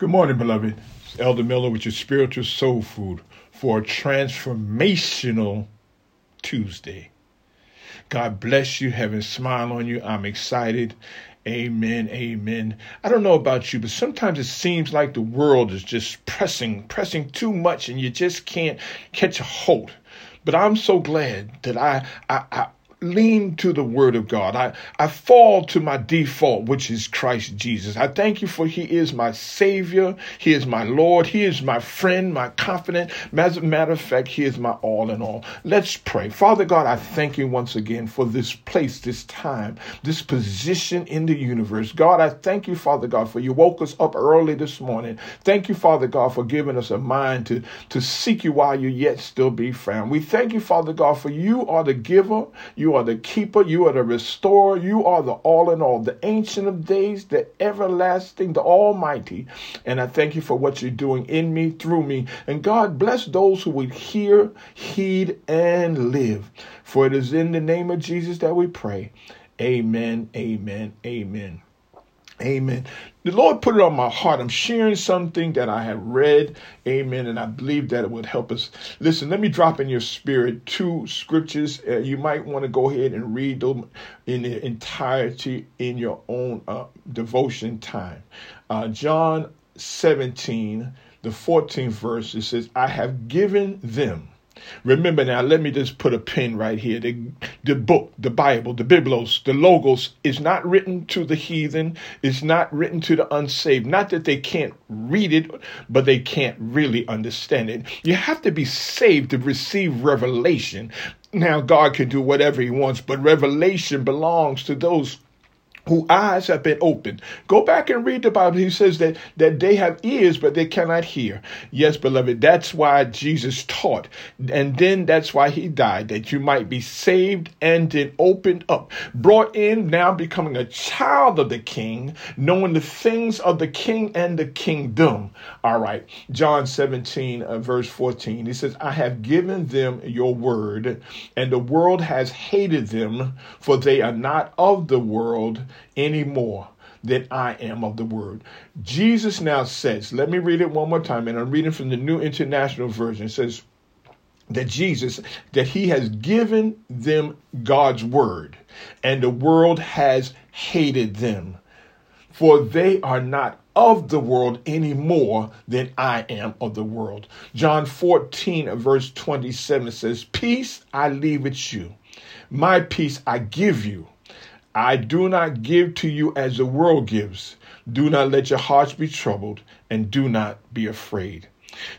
Good morning, beloved. It's Elder Miller with your spiritual soul food for a transformational Tuesday. God bless you. Heaven smile on you. I'm excited. Amen. Amen. I don't know about you, but sometimes it seems like the world is just pressing, pressing too much, and you just can't catch a hold. But I'm so glad that I, I, I lean to the word of God. I, I fall to my default, which is Christ Jesus. I thank you for he is my savior. He is my Lord. He is my friend, my confidant. As a matter of fact, he is my all in all. Let's pray. Father God, I thank you once again for this place, this time, this position in the universe. God, I thank you, Father God, for you woke us up early this morning. Thank you, Father God, for giving us a mind to, to seek you while you yet still be found. We thank you, Father God, for you are the giver. You you are the keeper. You are the restorer. You are the all in all, the ancient of days, the everlasting, the almighty. And I thank you for what you're doing in me, through me. And God bless those who would hear, heed, and live. For it is in the name of Jesus that we pray. Amen, amen, amen. Amen. The Lord put it on my heart. I'm sharing something that I have read. Amen. And I believe that it would help us. Listen, let me drop in your spirit two scriptures. Uh, you might want to go ahead and read them in their entirety in your own uh, devotion time. Uh, John 17, the 14th verse, it says, I have given them Remember now, let me just put a pin right here. The, the book, the Bible, the Biblos, the Logos is not written to the heathen, it's not written to the unsaved. Not that they can't read it, but they can't really understand it. You have to be saved to receive revelation. Now, God can do whatever He wants, but revelation belongs to those whose eyes have been opened. Go back and read the Bible. He says that, that they have ears, but they cannot hear. Yes, beloved, that's why Jesus taught. And then that's why he died, that you might be saved and then opened up, brought in, now becoming a child of the king, knowing the things of the king and the kingdom. All right, John 17, uh, verse 14, he says, I have given them your word, and the world has hated them, for they are not of the world any more than I am of the word. Jesus now says, let me read it one more time, and I'm reading from the New International Version. It says, that Jesus, that he has given them God's word, and the world has hated them, for they are not of the world any more than I am of the world. John 14, verse 27 says, Peace I leave with you, my peace I give you. I do not give to you as the world gives. Do not let your hearts be troubled, and do not be afraid.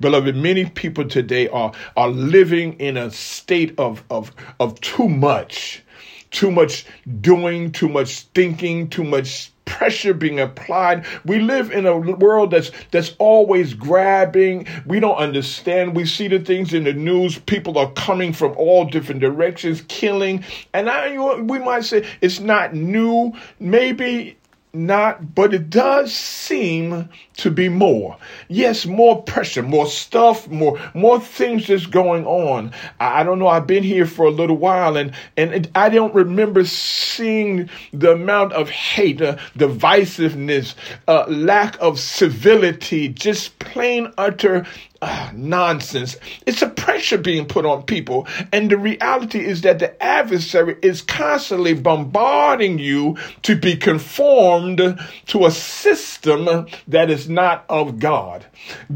Beloved, many people today are, are living in a state of, of, of too much, too much doing, too much thinking, too much pressure being applied. We live in a world that's that's always grabbing. We don't understand. We see the things in the news. People are coming from all different directions, killing. And I, we might say it's not new. Maybe not, but it does seem to be more. Yes, more pressure, more stuff, more more things just going on. I, I don't know. I've been here for a little while, and and it, I don't remember seeing the amount of hate, uh, divisiveness, uh, lack of civility, just plain utter uh, nonsense. It's a pressure being put on people. And the reality is that the adversary is constantly bombarding you to be conformed to a system that is not of God.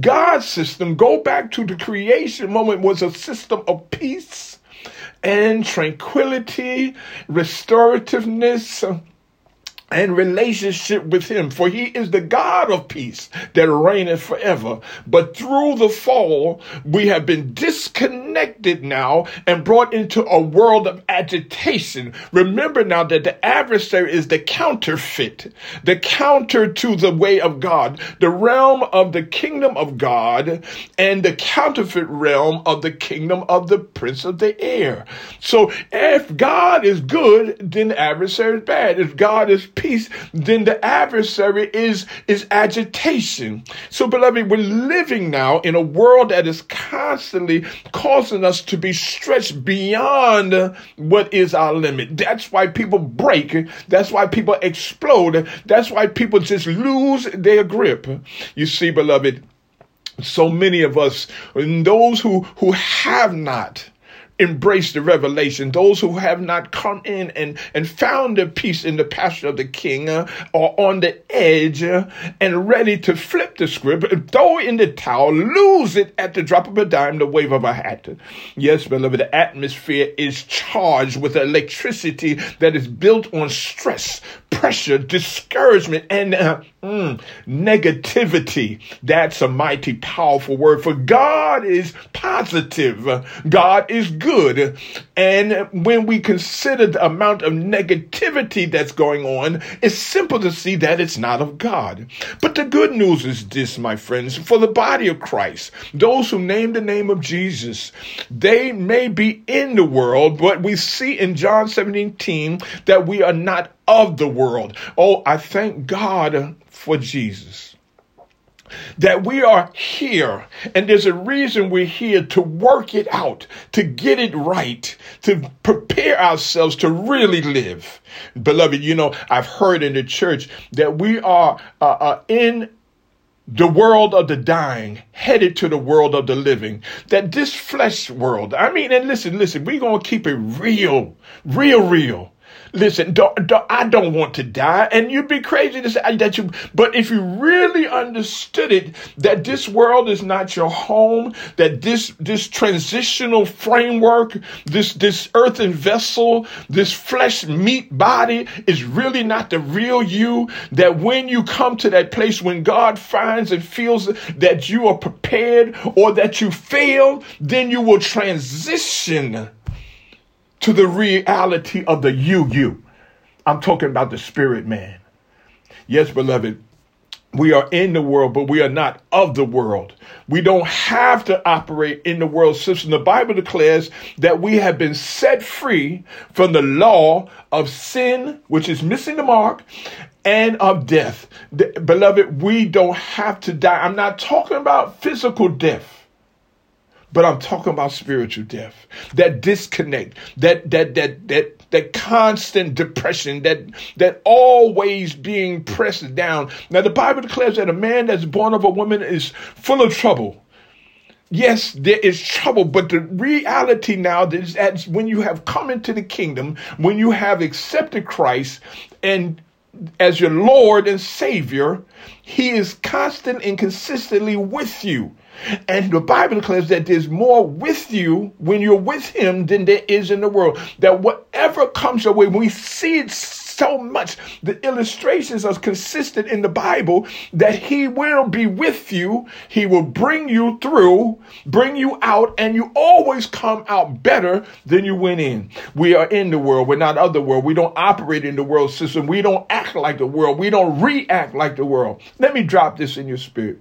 God's system, go back to the creation moment, was a system of peace and tranquility, restorativeness and relationship with him for he is the god of peace that reigneth forever. But through the fall we have been disconnected now and brought into a world of agitation. Remember now that the adversary is the counterfeit the counter to the way of god the realm of the kingdom of god and the counterfeit realm of the kingdom of the prince of the air. So if god is good then the adversary is bad. If god is peace, then the adversary is, is agitation. So, beloved, we're living now in a world that is constantly causing us to be stretched beyond what is our limit. That's why people break. That's why people explode. That's why people just lose their grip. You see, beloved, so many of us, and those who, who have not, embrace the revelation. Those who have not come in and, and found their peace in the pasture of the king uh, are on the edge uh, and ready to flip the script, throw in the towel, lose it at the drop of a dime, the wave of a hat. Yes, beloved, the atmosphere is charged with electricity that is built on stress, pressure, discouragement, and uh, mm, negativity. That's a mighty powerful word. For God is positive. God is good. And when we consider the amount of negativity that's going on, it's simple to see that it's not of God. But the good news is this, my friends, for the body of Christ, those who name the name of Jesus, they may be in the world, but we see in John 17 that we are not of the world. Oh, I thank God for Jesus. That we are here, and there's a reason we're here to work it out, to get it right, to prepare ourselves to really live. Beloved, you know, I've heard in the church that we are uh, uh, in the world of the dying headed to the world of the living that this flesh world i mean and listen listen we're gonna keep it real real real Listen, don't, don't, I don't want to die, and you'd be crazy to say that you. But if you really understood it, that this world is not your home, that this this transitional framework, this this earthen vessel, this flesh meat body is really not the real you. That when you come to that place, when God finds and feels that you are prepared or that you fail, then you will transition to the reality of the you, you. I'm talking about the spirit man. Yes, beloved, we are in the world, but we are not of the world. We don't have to operate in the world system. The Bible declares that we have been set free from the law of sin, which is missing the mark, and of death. beloved, we don't have to die. I'm not talking about physical death. But I'm talking about spiritual death. That disconnect, that that that that that constant depression, that that always being pressed down. Now the Bible declares that a man that's born of a woman is full of trouble. Yes, there is trouble, but the reality now is that when you have come into the kingdom, when you have accepted Christ and as your Lord and Savior, He is constant and consistently with you. And the Bible declares that there's more with you when you're with Him than there is in the world. That whatever comes your way, we see it so much. The illustrations are consistent in the Bible that He will be with you, He will bring you through, bring you out, and you always come out better than you went in. We are in the world, we're not of the world. We don't operate in the world system, we don't act like the world, we don't react like the world. Let me drop this in your spirit.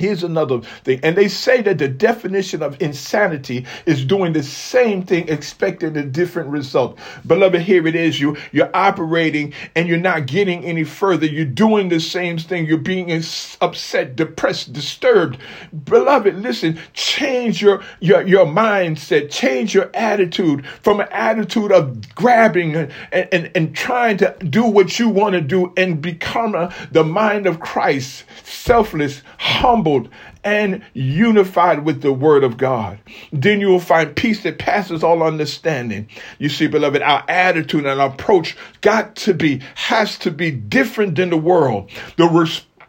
Here's another thing. And they say that the definition of insanity is doing the same thing, expecting a different result. Beloved, here it is. You, you're operating and you're not getting any further. You're doing the same thing. You're being upset, depressed, disturbed. Beloved, listen, change your, your, your mindset, change your attitude from an attitude of grabbing and, and, and trying to do what you want to do and become a, the mind of Christ, selfless, humble, humbled and unified with the word of God. Then you will find peace that passes all understanding. You see, beloved, our attitude and our approach got to be, has to be different than the world. The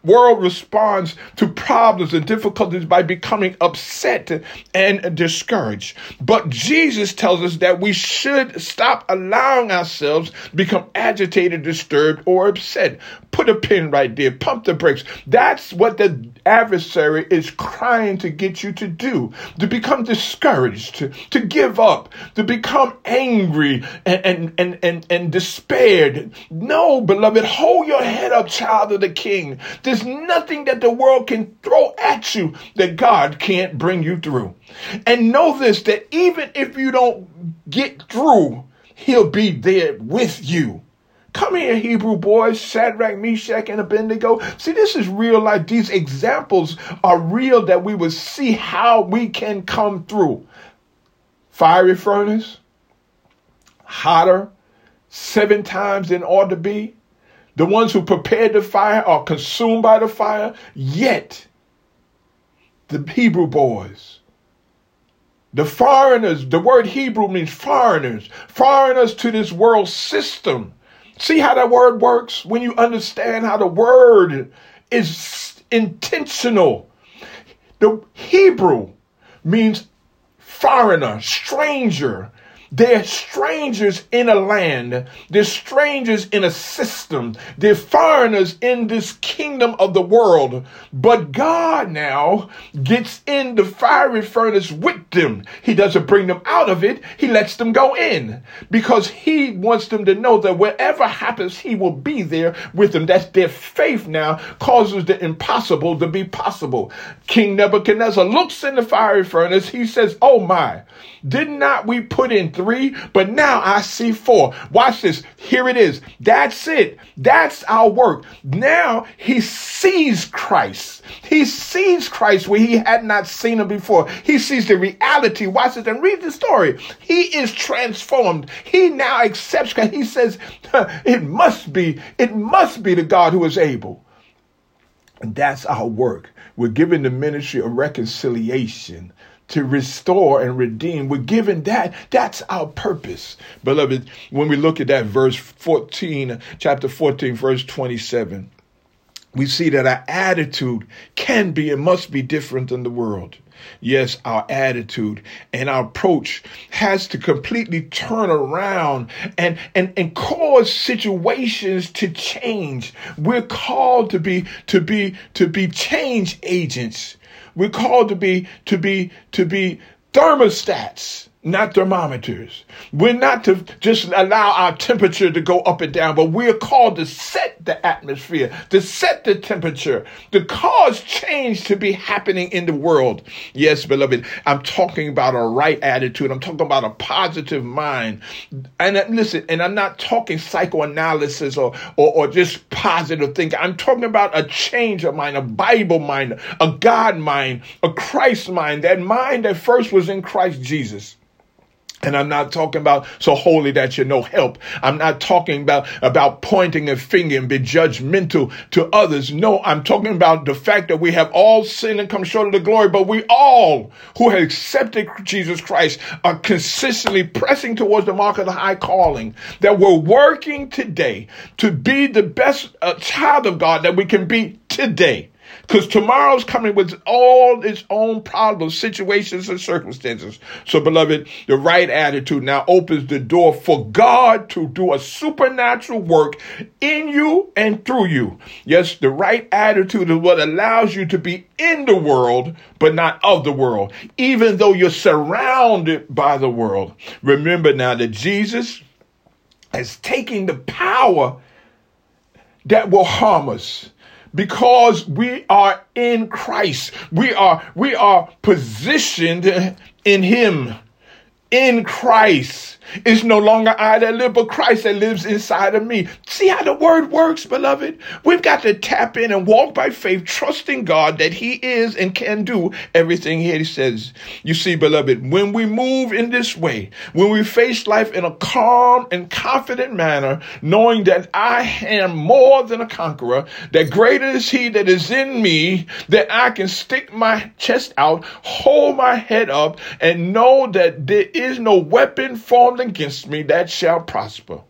world responds to problems and difficulties by becoming upset and discouraged. But Jesus tells us that we should stop allowing ourselves to become agitated, disturbed, or upset. Put a pin right there, pump the brakes. That's what the adversary is trying to get you to do to become discouraged, to, to give up, to become angry and, and, and, and, and despaired. No, beloved, hold your head up, child of the king. There's nothing that the world can throw at you that God can't bring you through. And know this that even if you don't get through, He'll be there with you. Come here, Hebrew boys, Shadrach, Meshach, and Abednego. See, this is real life. These examples are real that we will see how we can come through. Fiery furnace, hotter, seven times than ought to be. The ones who prepared the fire are consumed by the fire, yet the Hebrew boys, the foreigners, the word Hebrew means foreigners, foreigners to this world system. See how that word works when you understand how the word is intentional. The Hebrew means foreigner, stranger, they're strangers in a land. They're strangers in a system. They're foreigners in this kingdom of the world. But God now gets in the fiery furnace with them. He doesn't bring them out of it. He lets them go in because he wants them to know that whatever happens, he will be there with them. That's their faith now causes the impossible to be possible. King Nebuchadnezzar looks in the fiery furnace. He says, Oh my, did not we put in three, but now I see four. Watch this. Here it is. That's it. That's our work. Now he sees Christ. He sees Christ where he had not seen him before. He sees the reality. Watch this and read the story. He is transformed. He now accepts Christ. He says, it must be, it must be the God who is able. And that's our work. We're given the ministry of reconciliation to restore and redeem. We're given that. That's our purpose. Beloved, when we look at that verse 14, chapter 14, verse 27, we see that our attitude can be and must be different than the world. Yes, our attitude and our approach has to completely turn around and, and, and cause situations to change. We're called to be, to be, to be change agents. We're called to be, to be, to be thermostats not thermometers. We're not to just allow our temperature to go up and down, but we're called to set the atmosphere, to set the temperature, to cause change to be happening in the world. Yes, beloved, I'm talking about a right attitude. I'm talking about a positive mind. And uh, listen, and I'm not talking psychoanalysis or, or, or just positive thinking. I'm talking about a change of mind, a Bible mind, a God mind, a Christ mind, that mind that first was in Christ Jesus. And I'm not talking about so holy that you're no help. I'm not talking about, about pointing a finger and be judgmental to others. No, I'm talking about the fact that we have all sinned and come short of the glory, but we all who have accepted Jesus Christ are consistently pressing towards the mark of the high calling. That we're working today to be the best uh, child of God that we can be today. Because tomorrow's coming with all its own problems, situations, and circumstances. So, beloved, the right attitude now opens the door for God to do a supernatural work in you and through you. Yes, the right attitude is what allows you to be in the world, but not of the world, even though you're surrounded by the world. Remember now that Jesus is taking the power that will harm us because we are in Christ. We are we are positioned in him in Christ. It's no longer I that live, but Christ that lives inside of me. See how the word works, beloved? We've got to tap in and walk by faith, trusting God that He is and can do everything He says. You see, beloved, when we move in this way, when we face life in a calm and confident manner, knowing that I am more than a conqueror, that greater is He that is in me, that I can stick my chest out, hold my head up, and know that there is no weapon formed against me that shall prosper.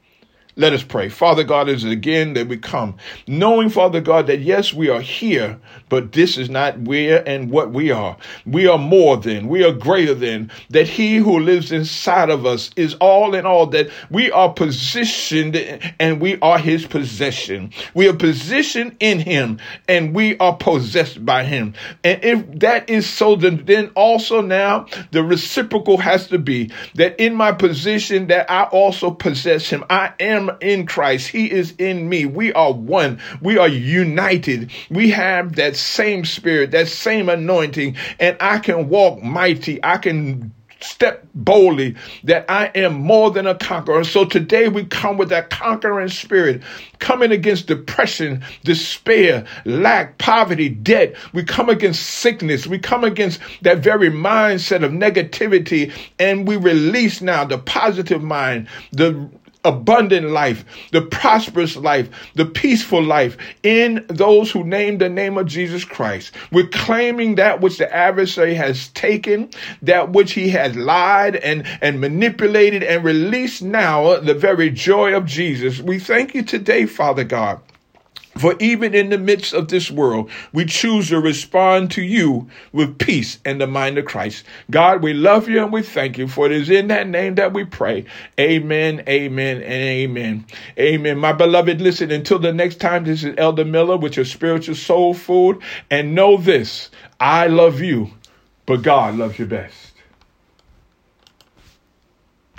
Let us pray. Father God, is again that we come, knowing, Father God, that yes, we are here, but this is not where and what we are. We are more than, we are greater than, that He who lives inside of us is all in all, that we are positioned and we are His possession. We are positioned in Him and we are possessed by Him. And if that is so, then, also now the reciprocal has to be that in my position that I also possess Him. I am in Christ. He is in me. We are one. We are united. We have that same spirit, that same anointing, and I can walk mighty. I can step boldly that I am more than a conqueror. So today we come with that conquering spirit, coming against depression, despair, lack, poverty, debt. We come against sickness. We come against that very mindset of negativity and we release now the positive mind, the abundant life, the prosperous life, the peaceful life in those who name the name of Jesus Christ. We're claiming that which the adversary has taken, that which he has lied and, and manipulated and released now the very joy of Jesus. We thank you today, Father God for even in the midst of this world, we choose to respond to you with peace and the mind of Christ. God, we love you and we thank you for it is in that name that we pray. Amen, amen, and amen. Amen. My beloved, listen, until the next time, this is Elder Miller with your spiritual soul food. And know this I love you, but God loves you best.